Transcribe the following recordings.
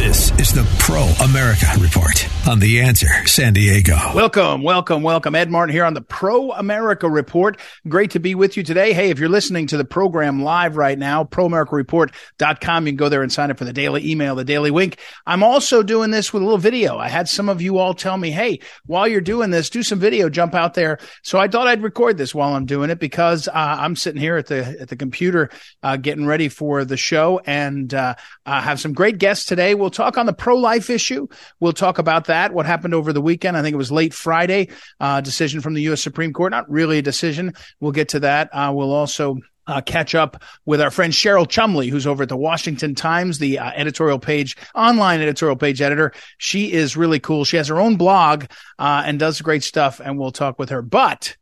This is the Pro America Report on The Answer San Diego. Welcome, welcome, welcome. Ed Martin here on the Pro America Report. Great to be with you today. Hey, if you're listening to the program live right now, proamericareport.com, you can go there and sign up for the daily email, the daily wink. I'm also doing this with a little video. I had some of you all tell me, hey, while you're doing this, do some video, jump out there. So I thought I'd record this while I'm doing it because uh, I'm sitting here at the at the computer uh, getting ready for the show and uh, have some great guests today. We'll talk on the pro life issue. We'll talk about that. What happened over the weekend? I think it was late Friday. Uh, decision from the U.S. Supreme Court. Not really a decision. We'll get to that. Uh, we'll also uh, catch up with our friend Cheryl Chumley, who's over at the Washington Times, the uh, editorial page, online editorial page editor. She is really cool. She has her own blog uh, and does great stuff, and we'll talk with her. But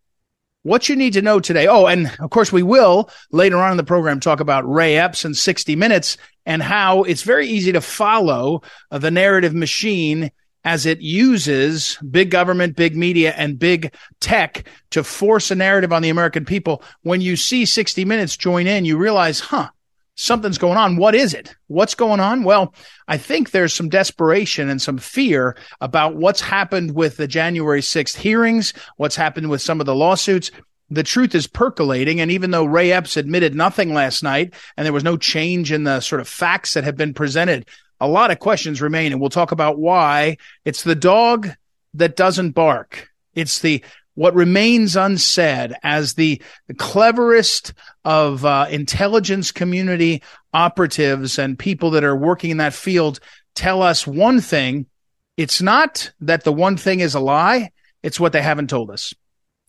what you need to know today. Oh, and of course, we will later on in the program talk about Ray Epps and 60 Minutes and how it's very easy to follow uh, the narrative machine as it uses big government, big media, and big tech to force a narrative on the American people. When you see 60 Minutes join in, you realize, huh, something's going on. What is it? What's going on? Well, I think there's some desperation and some fear about what's happened with the January 6th hearings, what's happened with some of the lawsuits. The truth is percolating. And even though Ray Epps admitted nothing last night and there was no change in the sort of facts that have been presented, a lot of questions remain. And we'll talk about why it's the dog that doesn't bark. It's the what remains unsaid as the, cleverest of uh, intelligence community operatives and people that are working in that field tell us one thing. It's not that the one thing is a lie. It's what they haven't told us.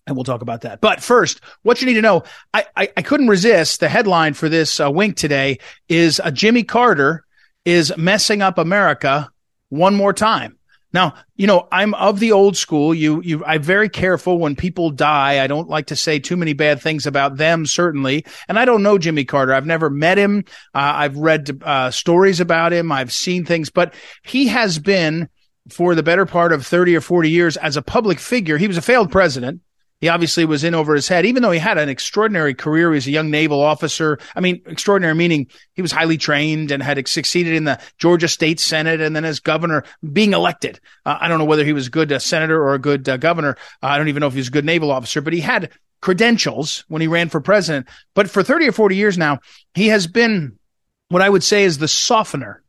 And we'll talk about that. But first, what you need to know, I, I, I couldn't resist. The headline for this uh, wink today is uh, Jimmy Carter is messing up America one more time. Now, you know, I'm of the old school. You, you, I'm very careful when people die. I don't like to say too many bad things about them, certainly. And I don't know Jimmy Carter. I've never met him. Uh, I've read uh, stories about him. I've seen things, but he has been for the better part of 30 or 40 years as a public figure. He was a failed president. He obviously was in over his head, even though he had an extraordinary career. He was a young naval officer. I mean, extraordinary meaning he was highly trained and had succeeded in the Georgia State Senate and then as governor being elected. Uh, I don't know whether he was a good uh, senator or a good uh, governor. Uh, I don't even know if he was a good naval officer, but he had credentials when he ran for president. But for 30 or 40 years now, he has been what I would say is the softener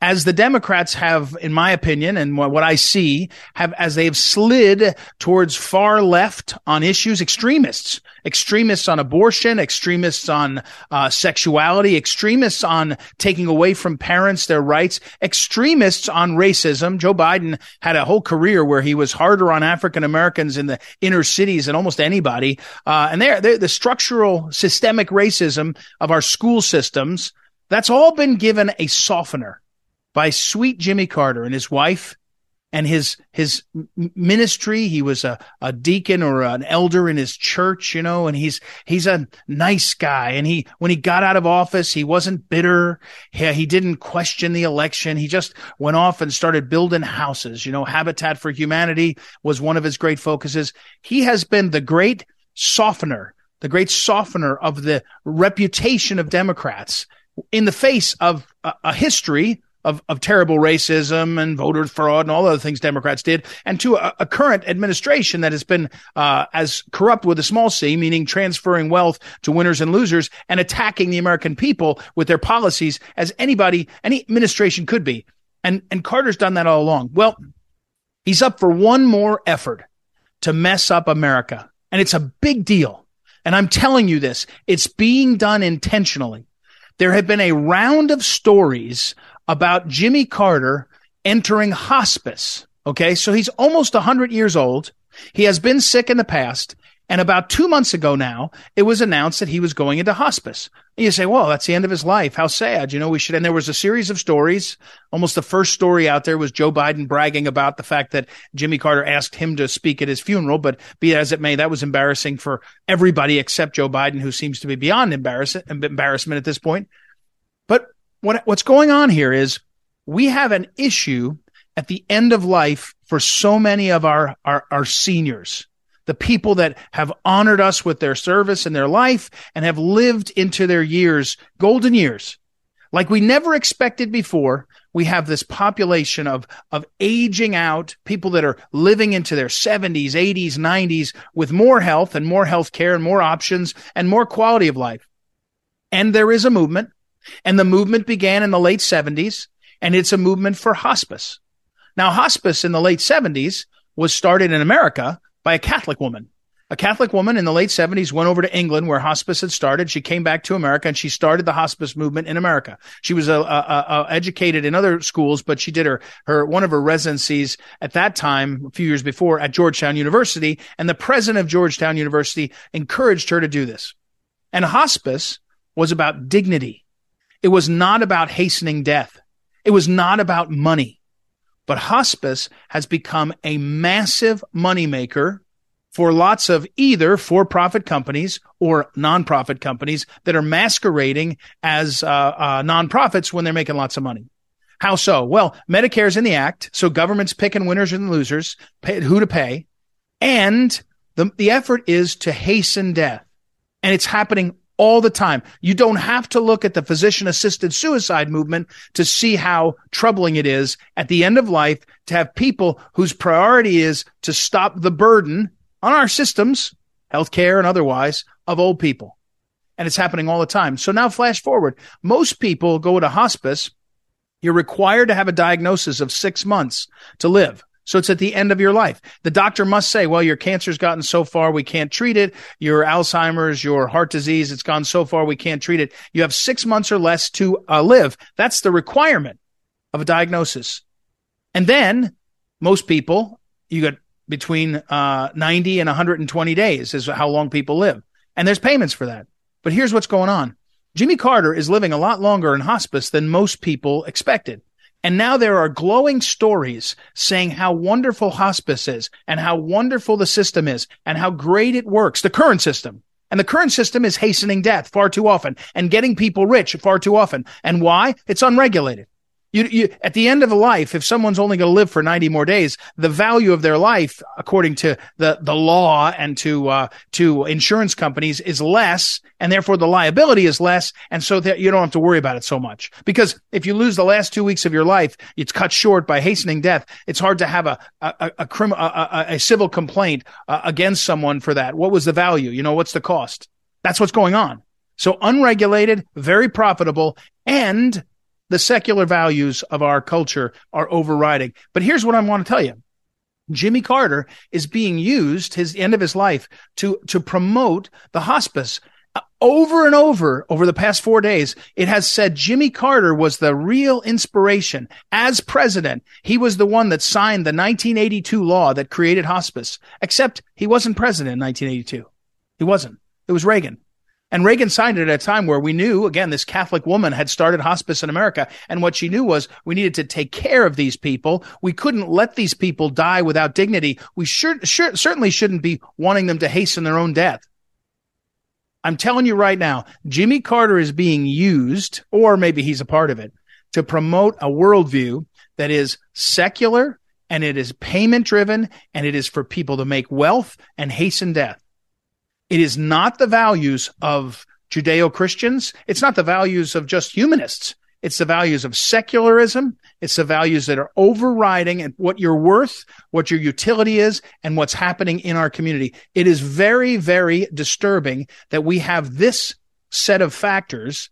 as the Democrats have, in my opinion, and what I see, have as they have slid towards far left on issues, extremists, extremists on abortion, extremists on uh, sexuality, extremists on taking away from parents their rights, extremists on racism. Joe Biden had a whole career where he was harder on African Americans in the inner cities than almost anybody. Uh, and they're the structural systemic racism of our school systems. That's all been given a softener by sweet Jimmy Carter and his wife and his his ministry. He was a, a deacon or an elder in his church you know and he's he's a nice guy. And he when he got out of office he wasn't bitter. He, he didn't question the election. He just went off and started building houses. You know habitat for humanity was one of his great focuses. He has been the great softener the great softener of the reputation of democrats in the face of a, a history of, of terrible racism and voter fraud and all other things Democrats did, and to a, a current administration that has been uh, as corrupt with a small c, meaning transferring wealth to winners and losers and attacking the American people with their policies as anybody, any administration could be. And, and Carter's done that all along. Well, he's up for one more effort to mess up America. And it's a big deal. And I'm telling you this, it's being done intentionally. There have been a round of stories about Jimmy Carter entering hospice. Okay. So he's almost 100 years old. He has been sick in the past. And about two months ago now, it was announced that he was going into hospice. And you say, well, that's the end of his life. How sad. You know, we should. And there was a series of stories. Almost the first story out there was Joe Biden bragging about the fact that Jimmy Carter asked him to speak at his funeral. But be as it may, that was embarrassing for everybody except Joe Biden, who seems to be beyond embarrassment at this point. What, what's going on here is we have an issue at the end of life for so many of our, our, our seniors the people that have honored us with their service and their life and have lived into their years, golden years, like we never expected before. We have this population of, of aging out people that are living into their 70s, 80s, 90s with more health and more health care and more options and more quality of life. And there is a movement and the movement began in the late 70s and it's a movement for hospice. Now, hospice in the late 70s was started in America by a Catholic woman. A Catholic woman in the late 70s went over to England where hospice had started. She came back to America and she started the hospice movement in America. She was a, a, a, educated in other schools, but she did her, her, one of her residencies at that time, a few years before at Georgetown University. And the president of Georgetown University encouraged her to do this. And hospice was about dignity. It was not about hastening death. It was not about money. But hospice has become a massive moneymaker for lots of either for profit companies or nonprofit companies that are masquerading as uh, uh, nonprofits when they're making lots of money. How so? Well, Medicare's in the act, so government's picking winners and losers, pay, who to pay, and the the effort is to hasten death, and it's happening all the time. You don't have to look at the physician assisted suicide movement to see how troubling it is at the end of life to have people whose priority is to stop the burden on our systems, healthcare and otherwise, of old people. And it's happening all the time. So now flash forward. Most people go to hospice. You're required to have a diagnosis of six months to live. So it's at the end of your life. The doctor must say, well, your cancer's gotten so far, we can't treat it. Your Alzheimer's, your heart disease, it's gone so far, we can't treat it. You have six months or less to uh, live. That's the requirement of a diagnosis. And then most people, you get between uh, 90 and 120 days is how long people live. And there's payments for that. But here's what's going on. Jimmy Carter is living a lot longer in hospice than most people expected. And now there are glowing stories saying how wonderful hospice is and how wonderful the system is and how great it works, the current system. And the current system is hastening death far too often and getting people rich far too often. And why? It's unregulated. You, you, at the end of a life, if someone's only going to live for 90 more days, the value of their life, according to the, the law and to, uh, to insurance companies is less. And therefore the liability is less. And so that you don't have to worry about it so much. Because if you lose the last two weeks of your life, it's cut short by hastening death. It's hard to have a, a, a, crim, a, a civil complaint uh, against someone for that. What was the value? You know, what's the cost? That's what's going on. So unregulated, very profitable, and the secular values of our culture are overriding. But here's what I want to tell you. Jimmy Carter is being used his end of his life to to promote the hospice. Over and over over the past 4 days it has said Jimmy Carter was the real inspiration. As president he was the one that signed the 1982 law that created hospice. Except he wasn't president in 1982 he wasn't. It was Reagan and Reagan signed it at a time where we knew, again, this Catholic woman had started hospice in America. And what she knew was we needed to take care of these people. We couldn't let these people die without dignity. We sure, sure, certainly shouldn't be wanting them to hasten their own death. I'm telling you right now, Jimmy Carter is being used, or maybe he's a part of it, to promote a worldview that is secular and it is payment driven and it is for people to make wealth and hasten death. It is not the values of Judeo Christians. It's not the values of just humanists. It's the values of secularism. It's the values that are overriding and what you're worth, what your utility is, and what's happening in our community. It is very, very disturbing that we have this set of factors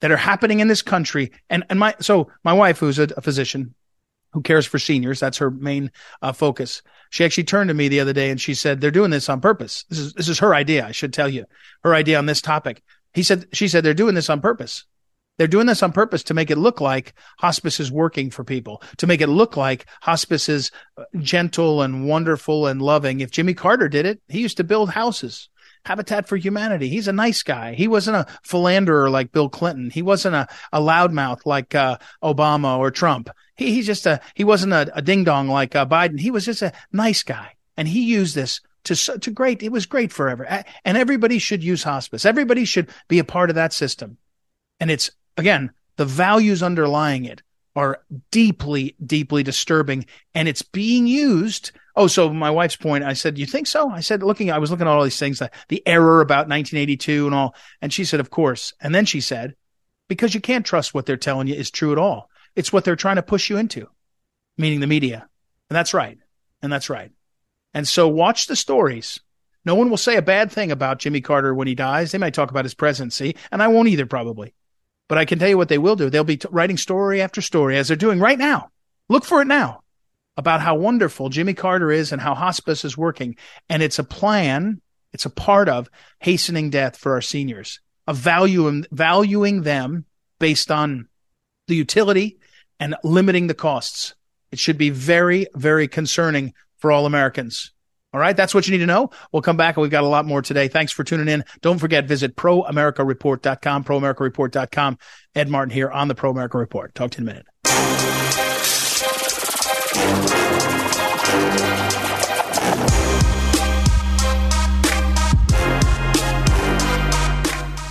that are happening in this country. And, and my, so my wife, who's a, a physician who cares for seniors, that's her main uh, focus. She actually turned to me the other day and she said, they're doing this on purpose. This is, this is her idea. I should tell you her idea on this topic. He said, she said, they're doing this on purpose. They're doing this on purpose to make it look like hospice is working for people, to make it look like hospice is gentle and wonderful and loving. If Jimmy Carter did it, he used to build houses. Habitat for Humanity. He's a nice guy. He wasn't a philanderer like Bill Clinton. He wasn't a, a loudmouth like uh, Obama or Trump. He, he's just a, he wasn't a, a ding dong like uh, Biden. He was just a nice guy. And he used this to, to great. It was great forever. And everybody should use hospice. Everybody should be a part of that system. And it's again, the values underlying it are deeply, deeply disturbing. And it's being used. Oh, so my wife's point, I said, you think so? I said, looking, I was looking at all these things, the error about 1982 and all. And she said, of course. And then she said, because you can't trust what they're telling you is true at all. It's what they're trying to push you into, meaning the media. And that's right. And that's right. And so watch the stories. No one will say a bad thing about Jimmy Carter when he dies. They might talk about his presidency, and I won't either, probably. But I can tell you what they will do. They'll be t- writing story after story as they're doing right now. Look for it now about how wonderful Jimmy Carter is and how hospice is working. And it's a plan. It's a part of hastening death for our seniors, of value, valuing them based on the utility and limiting the costs. It should be very, very concerning for all Americans. All right. That's what you need to know. We'll come back and we've got a lot more today. Thanks for tuning in. Don't forget, visit proamericareport.com, proamericareport.com. Ed Martin here on the Pro America Report. Talk to you in a minute thank you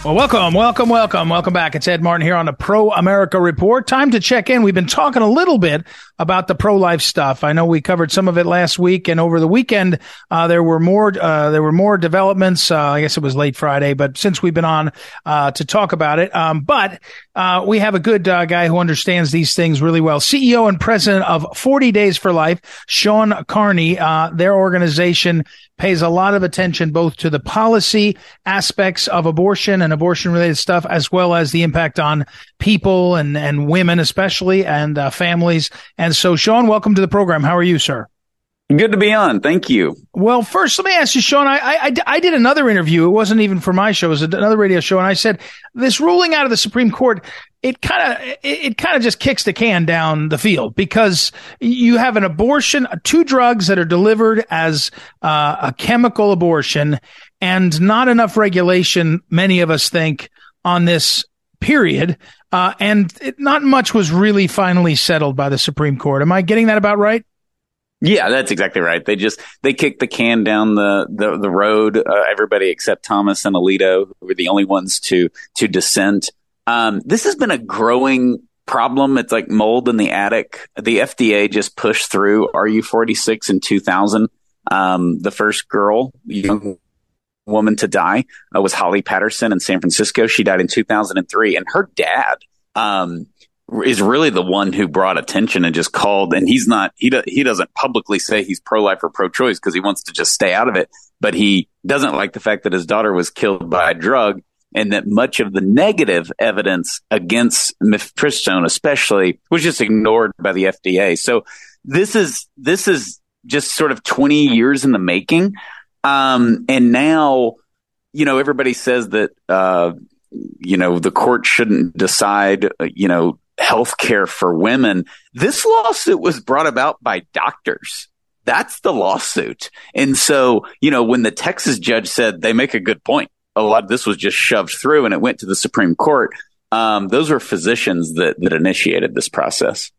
Well, welcome, welcome, welcome, welcome back. It's Ed Martin here on the Pro America Report. Time to check in. We've been talking a little bit about the pro life stuff. I know we covered some of it last week, and over the weekend uh, there were more uh, there were more developments. Uh, I guess it was late Friday, but since we've been on uh, to talk about it, um, but uh, we have a good uh, guy who understands these things really well. CEO and president of 40 Days for Life, Shawn Carney. their organization pays a lot of attention both to the policy aspects of abortion and abortion related stuff, as well as the impact on people and, and women, especially, and uh, families. And so, Shawn, welcome to the program. How are you, sir? Good to be on. Thank you. Well, first, let me ask you, Shawn. I, I, I did another interview. It wasn't even for my show. It was another radio show. And I said, this ruling out of the Supreme Court, it kind of, it, it kind of just kicks the can down the field because you have an abortion, two drugs that are delivered as uh, a chemical abortion and not enough regulation, many of us think, on this period. Uh, and it, not much was really finally settled by the Supreme Court. Am I getting that about right? Yeah, that's exactly right. They just they kicked the can down the the, the road. Uh, everybody except Thomas and Alito were the only ones to to dissent. Um, this has been a growing problem. It's like mold in the attic. The FDA just pushed through RU-486 in 2000. Um, the first girl, young woman to die, uh, was Holly Patterson in San Francisco. She died in 2003, and her dad um, is really the one who brought attention and just called. And he's not he do, he doesn't publicly say he's pro life or pro choice because he wants to just stay out of it. But he doesn't like the fact that his daughter was killed by a drug and that much of the negative evidence against mifepristone, especially, was just ignored by the FDA. So this is this is just sort of 20 years in the making. Um, and now, you know, everybody says that, uh, you know, the court shouldn't decide, uh, you know, health care for women. This lawsuit was brought about by doctors. That's the lawsuit. And so, you know, when the Texas judge said they make a good point, a lot of this was just shoved through and it went to the Supreme Court. Um, those were physicians that, that initiated this process.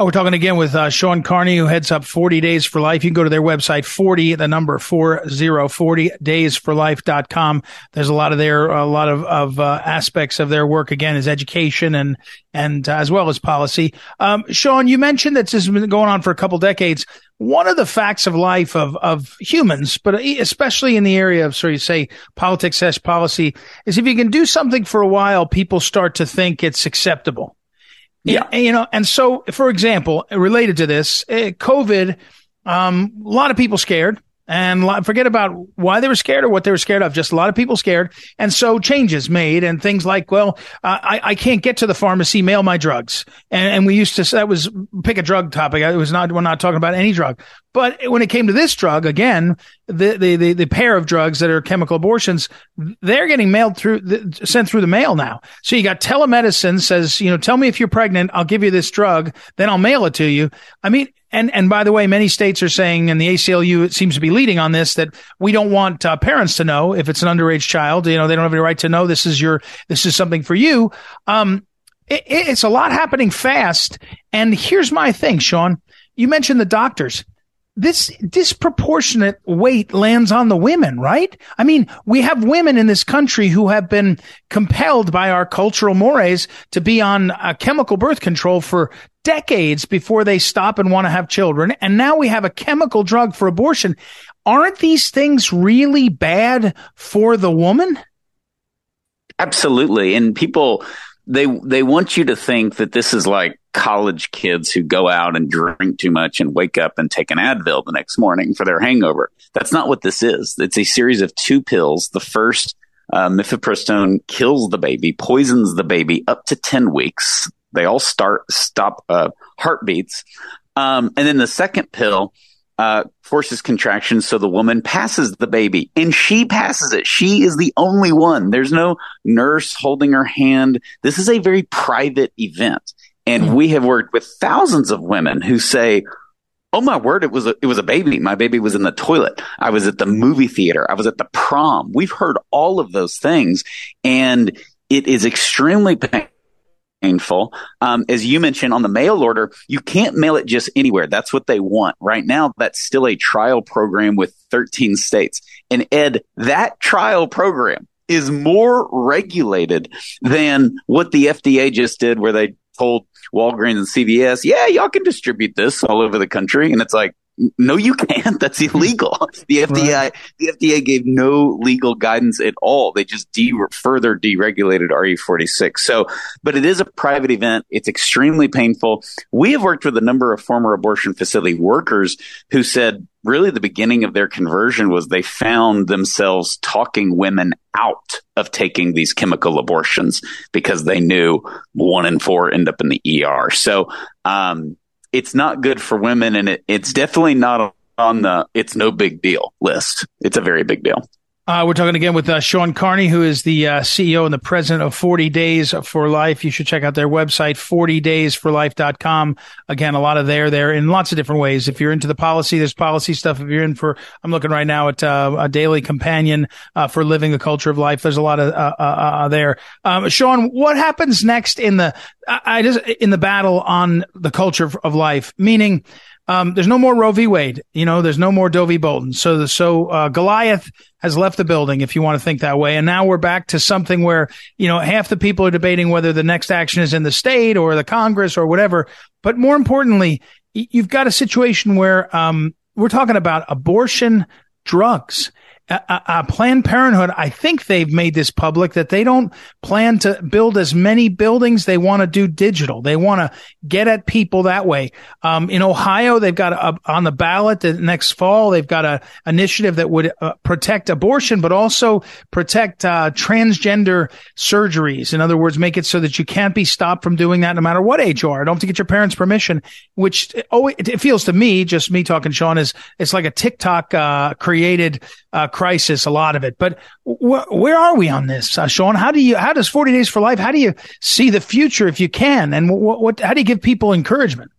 Oh, we're talking again with uh, Shawn Carney, who heads up 40 Days for Life. You can go to their website, 40, the number 4040 daysforlife.com. There's a lot of their, a lot of, of uh, aspects of their work, again, is education and, and uh, as well as policy. Um, Shawn, you mentioned that this has been going on for a couple decades. One of the facts of life of, of humans, but especially in the area of, so you say, politics slash policy, is if you can do something for a while, people start to think it's acceptable yeah. And, you know, and so, for example, related to this, uh, COVID, um, a lot of people scared. And forget about why they were scared or what they were scared of. Just a lot of people scared. And so changes made and things like, well, uh, I, I can't get to the pharmacy, mail my drugs. And, and we used to, that was pick a drug topic. It was not, we're not talking about any drug. But when it came to this drug, again, the, the, the, the pair of drugs that are chemical abortions, they're getting mailed through, the, sent through the mail now. So you got telemedicine says, you know, tell me if you're pregnant. I'll give you this drug. Then I'll mail it to you. I mean, and, and by the way, many states are saying, and the ACLU seems to be leading on this, that we don't want uh, parents to know if it's an underage child. You know, they don't have any right to know this is your, this is something for you. Um, it, it's a lot happening fast. And here's my thing, Shawn. You mentioned the doctors this disproportionate weight lands on the women, right? I mean, we have women in this country who have been compelled by our cultural mores to be on a chemical birth control for decades before they stop and want to have children. And now we have a chemical drug for abortion. Aren't these things really bad for the woman? Absolutely. And people, they, they want you to think that this is like college kids who go out and drink too much and wake up and take an Advil the next morning for their hangover. That's not what this is. It's a series of two pills. The first, uh, mifepristone kills the baby, poisons the baby up to 10 weeks. They all start, stop, uh, heartbeats. Um, and then the second pill, uh, forces contraction. So the woman passes the baby and she passes it. She is the only one. There's no nurse holding her hand. This is a very private event. And mm-hmm. we have worked with thousands of women who say, Oh my word, it was a, it was a baby. My baby was in the toilet. I was at the movie theater. I was at the prom. We've heard all of those things and it is extremely painful. Um, as you mentioned on the mail order, you can't mail it just anywhere. That's what they want. Right now, that's still a trial program with 13 states. And Ed, that trial program is more regulated than what the FDA just did, where they told Walgreens and CVS, yeah, y'all can distribute this all over the country. And it's like, no, you can't. That's illegal. The FDA, right. the FDA gave no legal guidance at all. They just de- further deregulated RU-486. So, but it is a private event. It's extremely painful. We have worked with a number of former abortion facility workers who said really the beginning of their conversion was they found themselves talking women out of taking these chemical abortions because they knew one in four end up in the ER. So, um, it's not good for women and it, it's definitely not on the it's no big deal list. It's a very big deal. Uh, we're talking again with uh, Shawn Carney, who is the uh, CEO and the president of 40 Days for Life. You should check out their website, 40daysforlife.com. Again, a lot of there, there in lots of different ways. If you're into the policy, there's policy stuff. If you're in for, I'm looking right now at uh, a daily companion uh, for living the culture of life. There's a lot of uh, there. Um, Shawn, what happens next in the, I just, in the battle on the culture of life? Meaning, um, there's no more Roe v. Wade. You know, there's no more Doe v. Bolton. So, the, so uh, Goliath has left the building, if you want to think that way. And now we're back to something where you know half the people are debating whether the next action is in the state or the Congress or whatever. But more importantly, you've got a situation where um, we're talking about abortion drugs uh, uh, Planned Parenthood, I think they've made this public that they don't plan to build as many buildings. They want to do digital. They want to get at people that way. Um, in Ohio, they've got a, on the ballot the next fall. They've got a initiative that would uh, protect abortion, but also protect uh, transgender surgeries. In other words, make it so that you can't be stopped from doing that no matter what age you are. Don't have to get your parents' permission. Which oh, it, it feels to me, just me talking, Shawn, is it's like a TikTok uh, created uh, crisis, a lot of it. But wh- where are we on this, uh, Shawn? How do you, how does 40 Days for Life, how do you see the future if you can? And what, what how do you give people encouragement?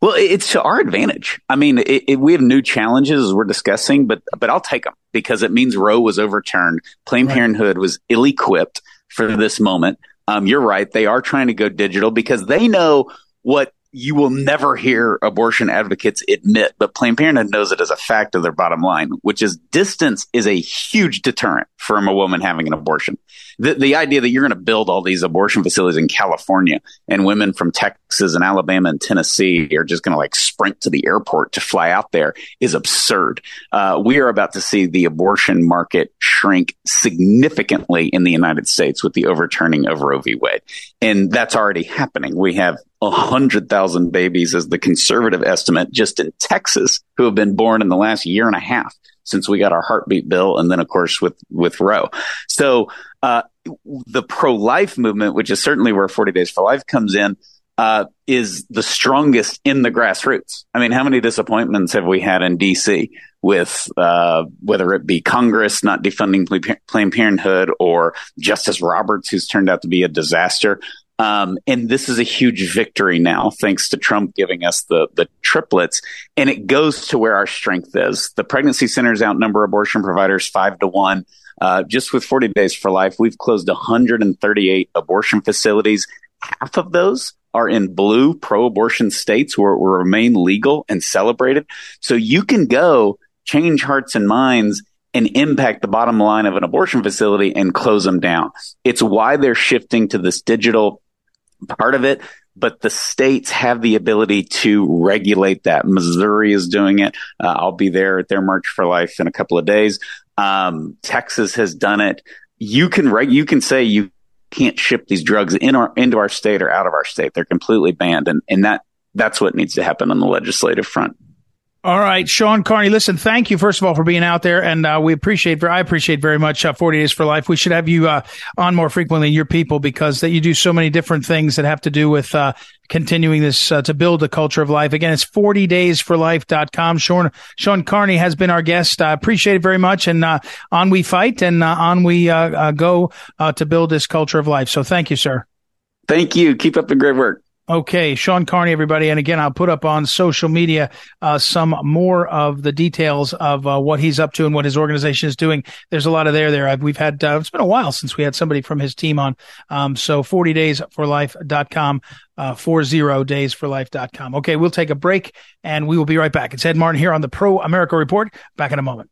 Well, it's to our advantage. I mean, it, it, we have new challenges as we're discussing, but but I'll take them because it means Roe was overturned. Planned right. Parenthood was ill equipped for this moment. Um, you're right; they are trying to go digital because they know what you will never hear abortion advocates admit, but Planned Parenthood knows it as a fact of their bottom line, which is distance is a huge deterrent from a woman having an abortion. the, the idea that you're going to build all these abortion facilities in California and women from Texas and Alabama and Tennessee are just going to like sprint to the airport to fly out there is absurd. Uh, we are about to see the abortion market shrink significantly in the United States with the overturning of Roe v. Wade. And that's already happening. We have 100,000 babies is the conservative estimate just in Texas who have been born in the last year and a half since we got our heartbeat bill. And then, of course, with, with Roe. So, uh, the pro life movement, which is certainly where 40 Days for Life comes in, uh, is the strongest in the grassroots. I mean, how many disappointments have we had in DC with uh, whether it be Congress not defunding Planned Parenthood or Justice Roberts, who's turned out to be a disaster? Um, and this is a huge victory now, thanks to Trump giving us the the triplets. And it goes to where our strength is. The pregnancy centers outnumber abortion providers five to one. Uh, just with 40 days for life, we've closed 138 abortion facilities. Half of those are in blue pro-abortion states where it will remain legal and celebrated. So you can go change hearts and minds and impact the bottom line of an abortion facility and close them down. It's why they're shifting to this digital part of it, but the states have the ability to regulate that. Missouri is doing it. Uh, I'll be there at their March for Life in a couple of days. Um, Texas has done it. You can reg- you can say you can't ship these drugs in our into our state or out of our state. They're completely banned, and and that that's what needs to happen on the legislative front. All right, Shawn Carney. Listen, thank you first of all for being out there, and uh, we appreciate. I appreciate very much uh, Forty Days for Life. We should have you uh, on more frequently, your people, because that you do so many different things that have to do with uh, continuing this uh, to build a culture of life. Again, it's 40daysforlife.com. Shawn Shawn Carney has been our guest. I appreciate it very much, and uh, on we fight, and on we go to build this culture of life. So, thank you, sir. Thank you. Keep up the great work. Okay, Shawn Carney, everybody, and again, I'll put up on social media uh, some more of the details of uh, what he's up to and what his organization is doing. There's a lot of there there. I've, we've had uh, it's been a while since we had somebody from his team on. Um, so 40daysforlife.com, uh, 40daysforlife.com. Okay, we'll take a break and we will be right back. It's Ed Martin here on the Pro America Report. Back in a moment.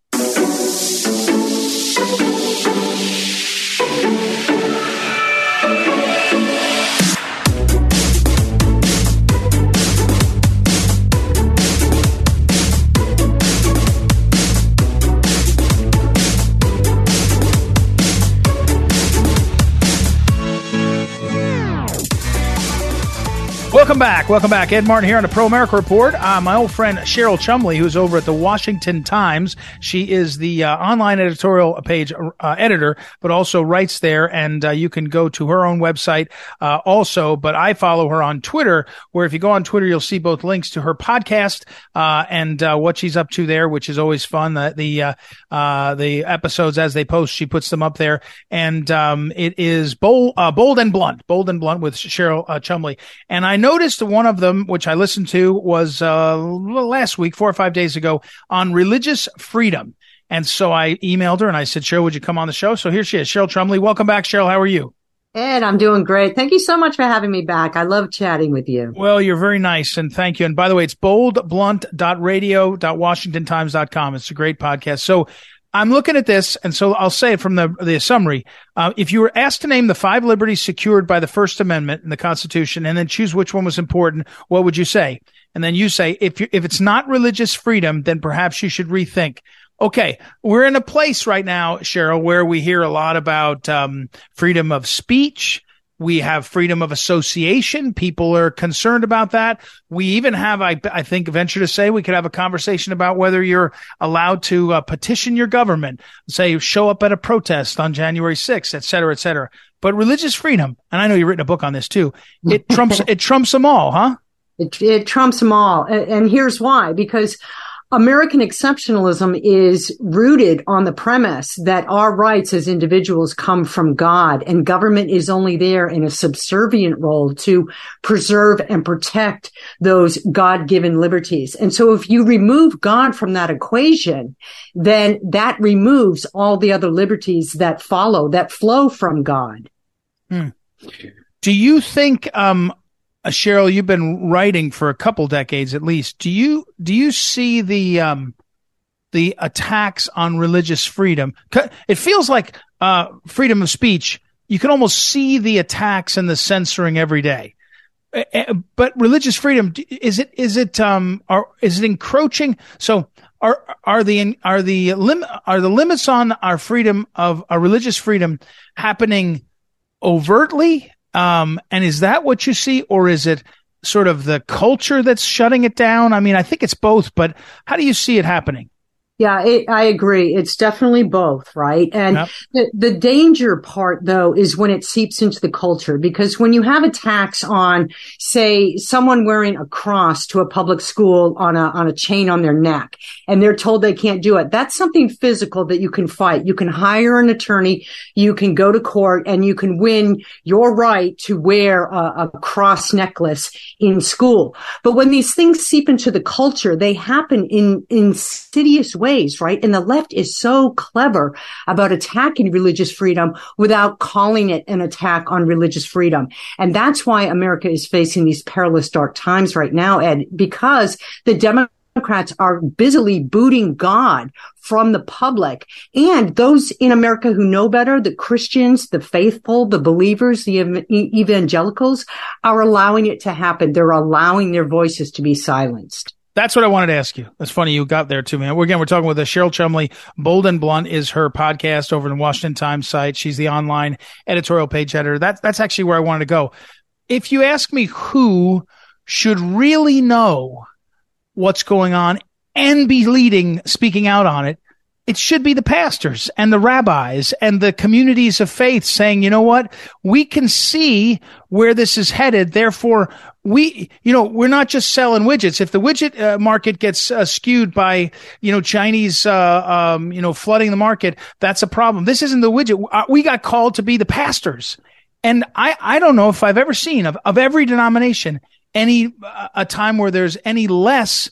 Welcome back. Welcome back. Ed Martin here on the Pro America Report. Uh, my old friend Cheryl Chumley, who's over at the Washington Times. She is the uh, online editorial page uh, editor, but also writes there. And uh, you can go to her own website uh, also. But I follow her on Twitter, where if you go on Twitter, you'll see both links to her podcast uh, and what she's up to there, which is always fun. The the, the episodes as they post, she puts them up there. And um, it is bold, bold and blunt, bold and blunt with Cheryl Chumley. And I know noticed one of them, which I listened to, was uh, last week, four or five days ago, on religious freedom. And so I emailed her and I said, Cheryl, would you come on the show? So here she is, Cheryl Chumley. Welcome back, Cheryl. How are you? Ed, I'm doing great. Thank you so much for having me back. I love chatting with you. Well, you're very nice and thank you. And by the way, it's boldblunt.radio.washingtontimes.com. It's a great podcast. So I'm looking at this, and so I'll say it from the the summary. Uh, if you were asked to name the five liberties secured by the First Amendment in the Constitution, and then choose which one was important, what would you say? And then you say, if you, if it's not religious freedom, then perhaps you should rethink. Okay, we're in a place right now, Cheryl, where we hear a lot about um, freedom of speech, we have freedom of association. People are concerned about that. We even have, I, I think, venture to say we could have a conversation about whether you're allowed to uh, petition your government, say, show up at a protest on January 6th, et cetera, et cetera. But religious freedom, and I know you've written a book on this too, it trumps, it trumps them all, huh? It, it trumps them all. And, and here's why, because American exceptionalism is rooted on the premise that our rights as individuals come from God and government is only there in a subservient role to preserve and protect those God-given liberties. And so if you remove God from that equation, then that removes all the other liberties that follow, that flow from God. Hmm. Do you think, um, Cheryl, you've been writing for a couple decades at least. Do you do you see the um, the attacks on religious freedom? It feels like uh, freedom of speech you can almost see the attacks and the censoring every day. But religious freedom is it is it um are is it encroaching? So are are the are the lim are the limits on our freedom of our religious freedom happening overtly? Um, and is that what you see, or is it sort of the culture that's shutting it down? I mean, I think it's both, but how do you see it happening? Yeah, it, I agree. It's definitely both, right? And yep. the, the danger part though is when it seeps into the culture because when you have attacks on, say, someone wearing a cross to a public school on a, on a chain on their neck and they're told they can't do it, that's something physical that you can fight. You can hire an attorney, you can go to court and you can win your right to wear a, a cross necklace in school. But when these things seep into the culture, they happen in insidious ways ways, right? And the left is so clever about attacking religious freedom without calling it an attack on religious freedom. And that's why America is facing these perilous dark times right now, Ed, because the Democrats are busily booting God from the public. And those in America who know better, the Christians, the faithful, the believers, the evangelicals are allowing it to happen. They're allowing their voices to be silenced. That's what I wanted to ask you. That's funny you got there too, man. Again, we're talking with Cheryl Chumley. Bold and Blunt is her podcast over in the Washington Times site. She's the online editorial page editor. That's that's actually where I wanted to go. If you ask me who should really know what's going on and be leading, speaking out on it, it should be the pastors and the rabbis and the communities of faith saying, you know what? We can see where this is headed. Therefore, we, you know, we're not just selling widgets. If the widget uh, market gets uh, skewed by, you know, Chinese, uh, um, you know, flooding the market, that's a problem. This isn't the widget. Uh, we got called to be the pastors. And I, I don't know if I've ever seen of, of every denomination any, uh, a time where there's any less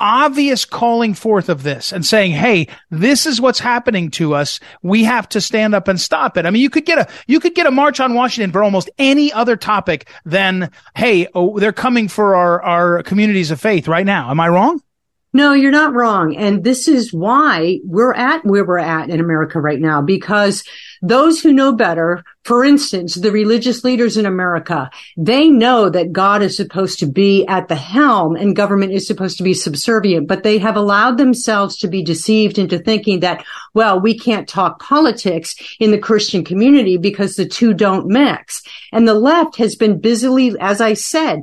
obvious calling forth of this and saying, Hey, this is what's happening to us. We have to stand up and stop it. I mean, you could get a, you could get a march on Washington for almost any other topic than, Hey, oh, they're coming for our, our communities of faith right now. Am I wrong? No, you're not wrong. And this is why we're at where we're at in America right now, because those who know better, for instance, the religious leaders in America, they know that God is supposed to be at the helm and government is supposed to be subservient, but they have allowed themselves to be deceived into thinking that, well, we can't talk politics in the Christian community because the two don't mix. And the left has been busily, as I said,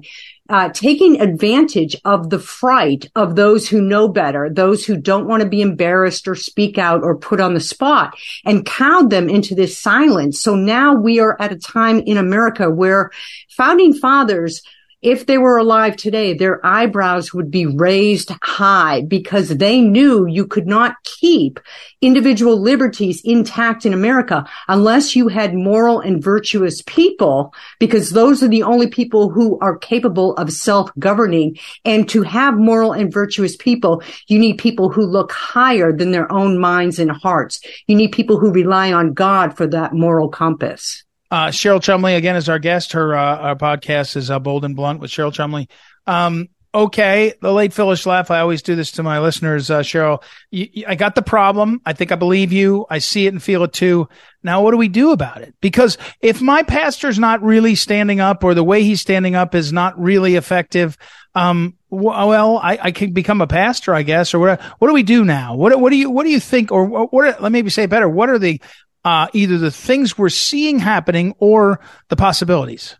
uh, taking advantage of the fright of those who know better, those who don't want to be embarrassed or speak out or put on the spot and cowed them into this silence. So now we are at a time in America where founding fathers if they were alive today, their eyebrows would be raised high because they knew you could not keep individual liberties intact in America unless you had moral and virtuous people, because those are the only people who are capable of self-governing. And to have moral and virtuous people, you need people who look higher than their own minds and hearts. You need people who rely on God for that moral compass. Uh, Cheryl Chumley again is our guest. Her, uh, our podcast is uh, Bold and Blunt with Cheryl Chumley. Um, okay, the late Phyllis Schlafly. I always do this to my listeners. Uh, Cheryl, I got the problem. I think I believe you. I see it and feel it too. Now, what do we do about it? Because if my pastor's not really standing up, or the way he's standing up is not really effective, um, well, I, I can become a pastor, I guess, or what? What do we do now? What What do you What do you think? Or what? Let me say better. What are the uh, either the things we're seeing happening or the possibilities?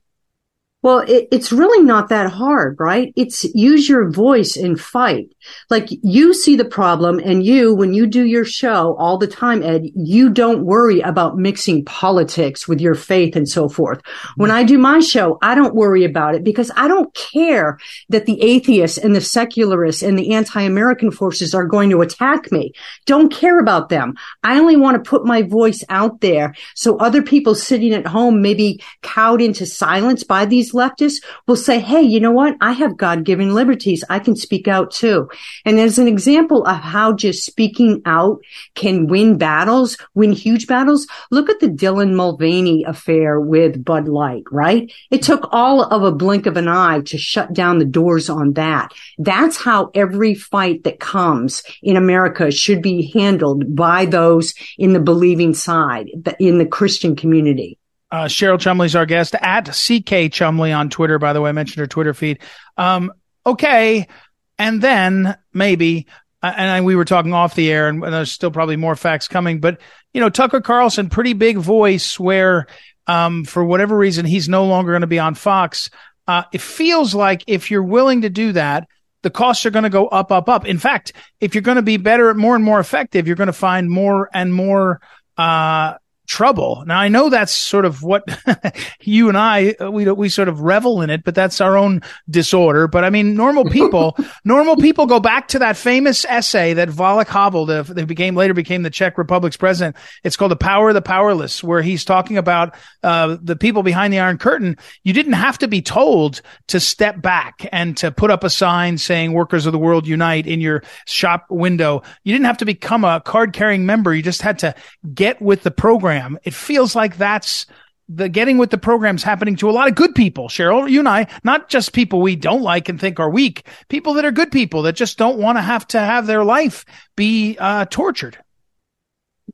Well, it, it's really not that hard, right? It's use your voice and fight. Like you see the problem and you, when you do your show all the time, Ed, you don't worry about mixing politics with your faith and so forth. When I do my show, I don't worry about it because I don't care that the atheists and the secularists and the anti-American forces are going to attack me. Don't care about them. I only want to put my voice out there so other people sitting at home, maybe cowed into silence by these leftists will say, Hey, you know what? I have God given liberties. I can speak out too. And as an example of how just speaking out can win battles, win huge battles, look at the Dylan Mulvaney affair with Bud Light, right? It took all of a blink of an eye to shut down the doors on that. That's how every fight that comes in America should be handled by those in the believing side, in the Christian community. Uh, Cheryl Chumley's our guest at CK Chumley on Twitter. By the way, I mentioned her Twitter feed. Um, okay. And then maybe, uh, and I, we were talking off the air and there's still probably more facts coming, but you know, Tucker Carlson, pretty big voice where, um, for whatever reason, he's no longer going to be on Fox. Uh, it feels like if you're willing to do that, the costs are going to go up, up, up. In fact, if you're going to be better, more and more effective, you're going to find more and more, uh, trouble. Now I know that's sort of what you and I uh, we we sort of revel in it, but that's our own disorder. But I mean, normal people, normal people go back to that famous essay that Václav Havel, the, that became later became the Czech Republic's president. It's called "The Power of the Powerless," where he's talking about uh, the people behind the Iron Curtain. You didn't have to be told to step back and to put up a sign saying "Workers of the World Unite" in your shop window. You didn't have to become a card-carrying member. You just had to get with the program program. It feels like that's the getting with the programs happening to a lot of good people, Cheryl, you and I, not just people we don't like and think are weak, people that are good people that just don't want to have to have their life be uh, tortured.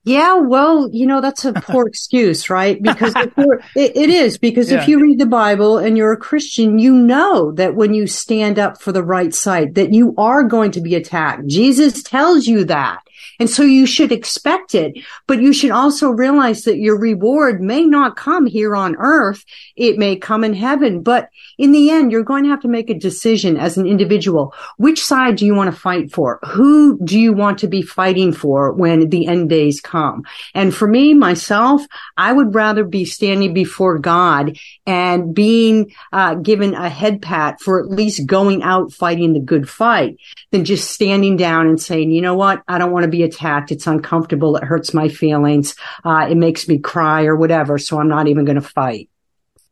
Yeah, well, you know, that's a poor excuse, right? Because it, it is, because yeah. if you read the Bible and you're a Christian, you know that when you stand up for the right side, that you are going to be attacked. Jesus tells you that. And so you should expect it, but you should also realize that your reward may not come here on earth. It may come in heaven, but in the end, you're going to have to make a decision as an individual. Which side do you want to fight for? Who do you want to be fighting for when the end days come? And for me, myself, I would rather be standing before God and being uh, given a head pat for at least going out fighting the good fight than just standing down and saying, you know what? I don't want to be attacked. It's uncomfortable. It hurts my feelings. Uh, it makes me cry or whatever. So I'm not even going to fight.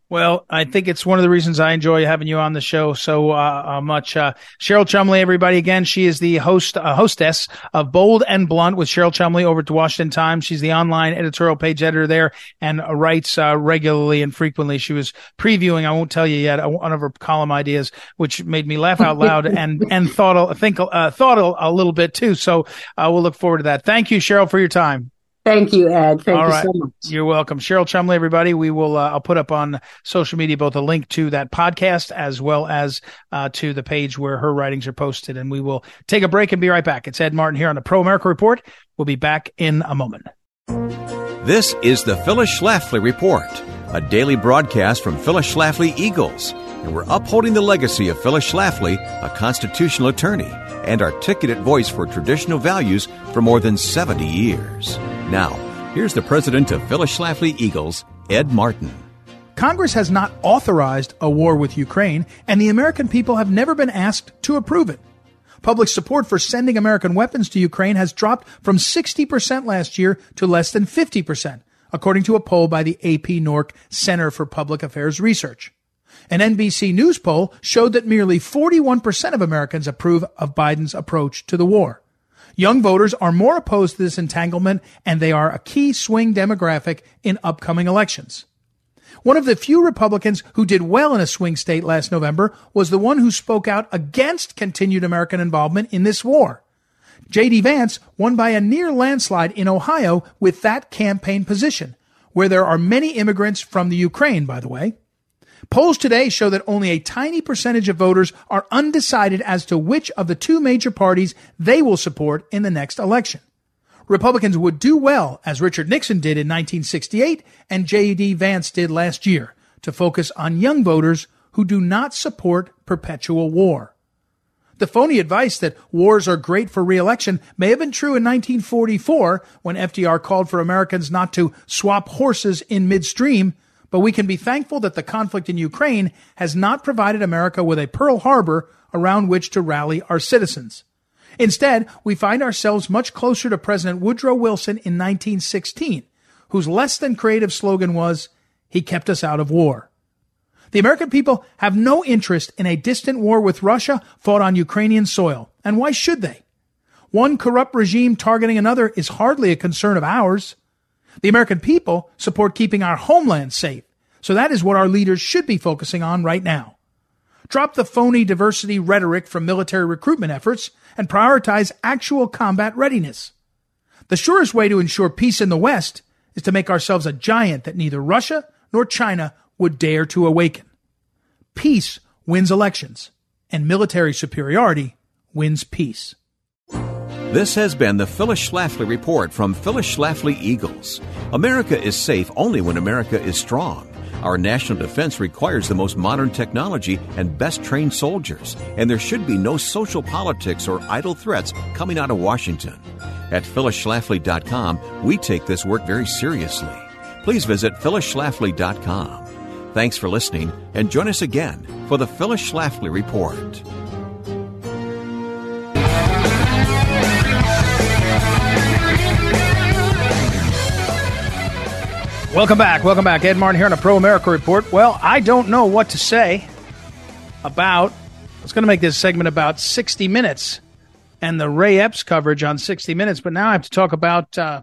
Well, I think it's one of the reasons I enjoy having you on the show so uh, uh, much. Uh, Cheryl Chumley, everybody, again, she is the host uh, hostess of Bold and Blunt with Cheryl Chumley over at the Washington Times. She's the online editorial page editor there and writes uh, regularly and frequently. She was previewing, I won't tell you yet, one of her column ideas, which made me laugh out loud and and thought think uh, thought a, a, little bit too. So we'll look forward to that. Thank you, Cheryl, for your time. Thank you, Ed. Thank All you right. so much. You're welcome. Cheryl Chumley, everybody. We will, uh, I'll put up on social media both a link to that podcast as well as uh, to the page where her writings are posted. And we will take a break and be right back. It's Ed Martin here on the Pro America Report. We'll be back in a moment. This is the Phyllis Schlafly Report, a daily broadcast from Phyllis Schlafly Eagles. And we're upholding the legacy of Phyllis Schlafly, a constitutional attorney and articulate voice for traditional values for more than 70 years. Now, here's the president of Phyllis Schlafly Eagles, Ed Martin. Congress has not authorized a war with Ukraine, and the American people have never been asked to approve it. Public support for sending American weapons to Ukraine has dropped from 60% last year to less than 50%, according to a poll by the AP NORC Center for Public Affairs Research. An NBC News poll showed that merely 41% of Americans approve of Biden's approach to the war. Young voters are more opposed to this entanglement, and they are a key swing demographic in upcoming elections. One of the few Republicans who did well in a swing state last November was the one who spoke out against continued American involvement in this war. J.D. Vance won by a near landslide in Ohio with that campaign position, where there are many immigrants from the Ukraine, by the way. Polls today show that only a tiny percentage of voters are undecided as to which of the two major parties they will support in the next election. Republicans would do well, as Richard Nixon did in 1968 and J.D. Vance did last year, to focus on young voters who do not support perpetual war. The phony advice that wars are great for reelection may have been true in 1944 when FDR called for Americans not to swap horses in midstream but we can be thankful that the conflict in Ukraine has not provided America with a Pearl Harbor around which to rally our citizens. Instead, we find ourselves much closer to President Woodrow Wilson in 1916, whose less than creative slogan was, He kept us out of war. The American people have no interest in a distant war with Russia fought on Ukrainian soil, and why should they? One corrupt regime targeting another is hardly a concern of ours. The American people support keeping our homeland safe. So that is what our leaders should be focusing on right now. Drop the phony diversity rhetoric from military recruitment efforts and prioritize actual combat readiness. The surest way to ensure peace in the West is to make ourselves a giant that neither Russia nor China would dare to awaken. Peace wins elections, and military superiority wins peace. This has been the Phyllis Schlafly Report from Phyllis Schlafly Eagles. America is safe only when America is strong. Our national defense requires the most modern technology and best trained soldiers, and there should be no social politics or idle threats coming out of Washington. At phyllisschlafly.com, we take this work very seriously. Please visit phyllisschlafly.com. Thanks for listening, and join us again for the Phyllis Schlafly Report. Welcome back. Welcome back. Ed Martin here on a Pro America Report. Well, I don't know what to say about. I was going to make this segment about 60 Minutes and the Ray Epps coverage on 60 Minutes, but now I have to talk about uh,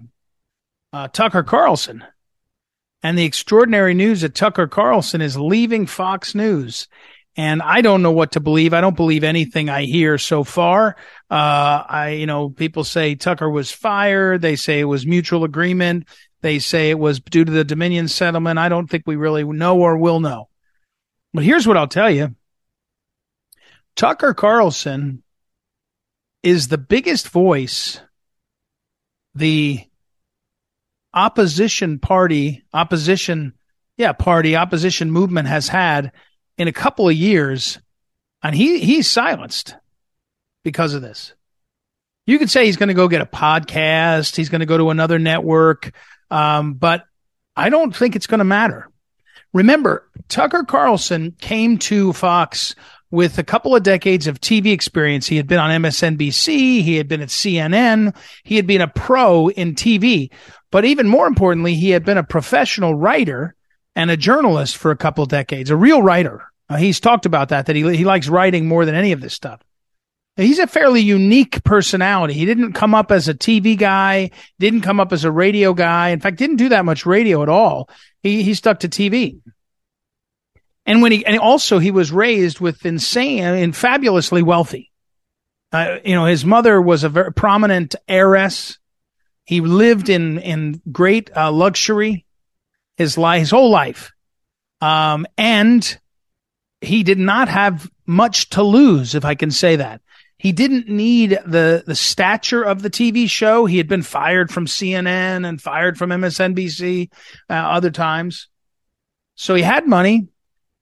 uh, Tucker Carlson and the extraordinary news that Tucker Carlson is leaving Fox News. And I don't know what to believe. I don't believe anything I hear so far. Uh, I, you know, people say Tucker was fired. They say it was mutual agreement. They say it was due to the Dominion settlement. I don't think we really know or will know. But here's what I'll tell you Tucker Carlson is the biggest voice the opposition party, opposition, yeah, party, opposition movement has had in a couple of years. And he, he's silenced because of this. You could say he's going to go get a podcast. He's going to go to another network. Um, but I don't think it's going to matter. Remember, Tucker Carlson came to Fox with a couple of decades of TV experience. He had been on MSNBC. He had been at CNN. He had been a pro in TV. But even more importantly, he had been a professional writer and a journalist for a couple of decades, a real writer. Uh, he's talked about that, that he, he likes writing more than any of this stuff. He's a fairly unique personality. He didn't come up as a TV guy, didn't come up as a radio guy. In fact, didn't do that much radio at all. He, he stuck to TV. And when he, and also he was raised with insane and fabulously wealthy. Uh, you know, his mother was a very prominent heiress. He lived in, in great uh, luxury his life, his whole life. Um, and he did not have much to lose, if I can say that. He didn't need the the stature of the TV show. He had been fired from CNN and fired from MSNBC uh, other times, so he had money.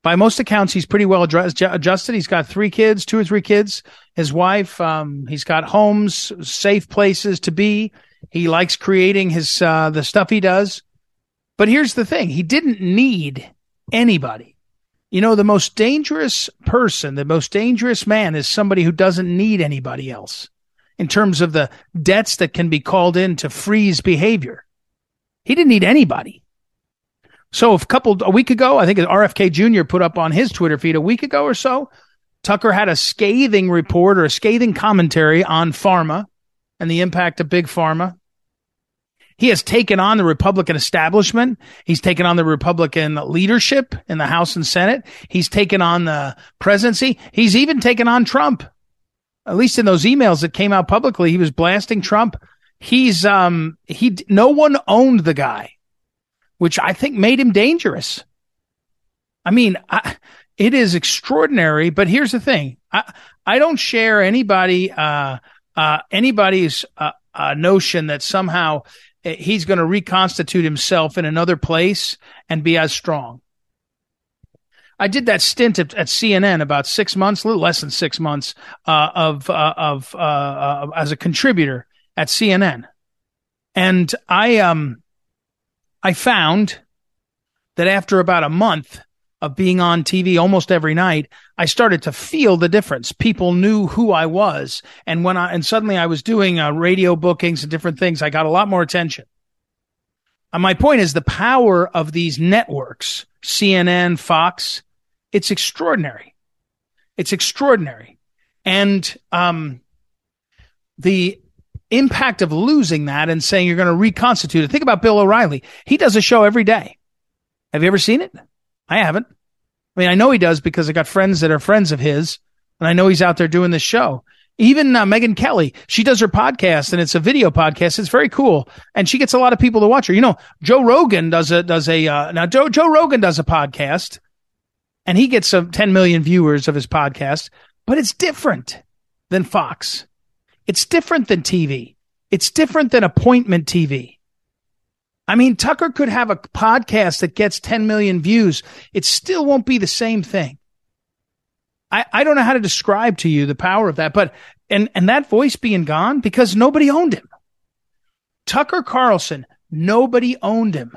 By most accounts, he's pretty well adjusted. He's got three kids, two or three kids. His wife. Um, he's got homes, safe places to be. He likes creating his uh, the stuff he does. But here's the thing: he didn't need anybody. You know, the most dangerous person, the most dangerous man is somebody who doesn't need anybody else in terms of the debts that can be called in to freeze behavior. He didn't need anybody. So a couple, a week ago, I think RFK Jr. put up on his Twitter feed a week ago or so, Tucker had a scathing report or a scathing commentary on pharma and the impact of big pharma. He has taken on the Republican establishment. He's taken on the Republican leadership in the House and Senate. He's taken on the presidency. He's even taken on Trump. At least in those emails that came out publicly, he was blasting Trump. He's, um, he, no one owned the guy, which I think made him dangerous. I mean, I, it is extraordinary, but here's the thing. I, I don't share anybody, uh, uh, anybody's, uh, uh notion that somehow he's going to reconstitute himself in another place and be as strong. I did that stint at, at CNN about six months, a little less than six months, uh, of uh, of uh, uh as a contributor at CNN, and I um I found that after about a month of being on TV almost every night, I started to feel the difference. People knew who I was. And when I, and suddenly I was doing uh, radio bookings and different things, I got a lot more attention. And my point is the power of these networks, CNN, Fox, it's extraordinary. It's extraordinary. And, um, the impact of losing that and saying you're going to reconstitute it. Think about Bill O'Reilly. He does a show every day. Have you ever seen it? I haven't. I mean, I know he does because I got friends that are friends of his, and I know he's out there doing this show. Even uh, Megyn Kelly, she does her podcast and it's a video podcast. It's very cool, and she gets a lot of people to watch her. You know, Joe Rogan does a does a uh, now Joe Joe Rogan does a podcast, and he gets some 10 million viewers of his podcast, but it's different than Fox. It's different than TV. It's different than appointment TV. I mean, Tucker could have a podcast that gets 10 million views. It still won't be the same thing. I, I don't know how to describe to you the power of that, but, and, and that voice being gone because nobody owned him. Tucker Carlson, nobody owned him.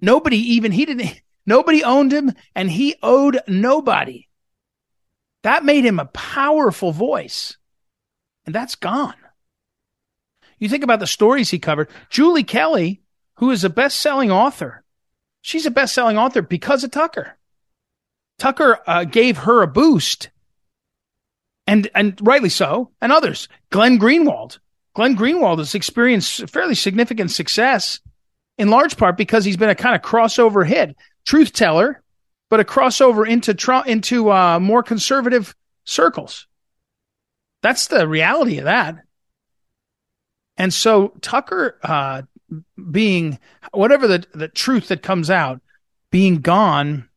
Nobody even, he didn't, nobody owned him and he owed nobody. That made him a powerful voice. And that's gone. You think about the stories he covered. Julie Kelly, who is a best selling author, she's a best selling author because of Tucker. Tucker uh, gave her a boost, and and rightly so, and others. Glenn Greenwald, Glenn Greenwald has experienced fairly significant success, in large part because he's been a kind of crossover hit, truth teller, but a crossover into into uh, more conservative circles. That's the reality of that. And so Tucker uh, being whatever the the truth that comes out being gone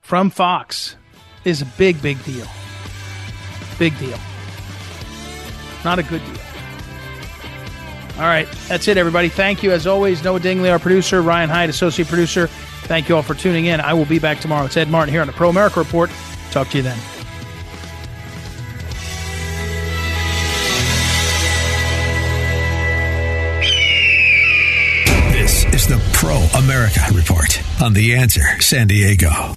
from Fox is a big, big deal. Big deal. Not a good deal. All right. That's it, everybody. Thank you, as always. Noah Dingley, our producer, Ryan Hyde, associate producer. Thank you all for tuning in. I will be back tomorrow. It's Ed Martin here on the Pro America Report. Talk to you then. Pro America Report on The Answer San Diego.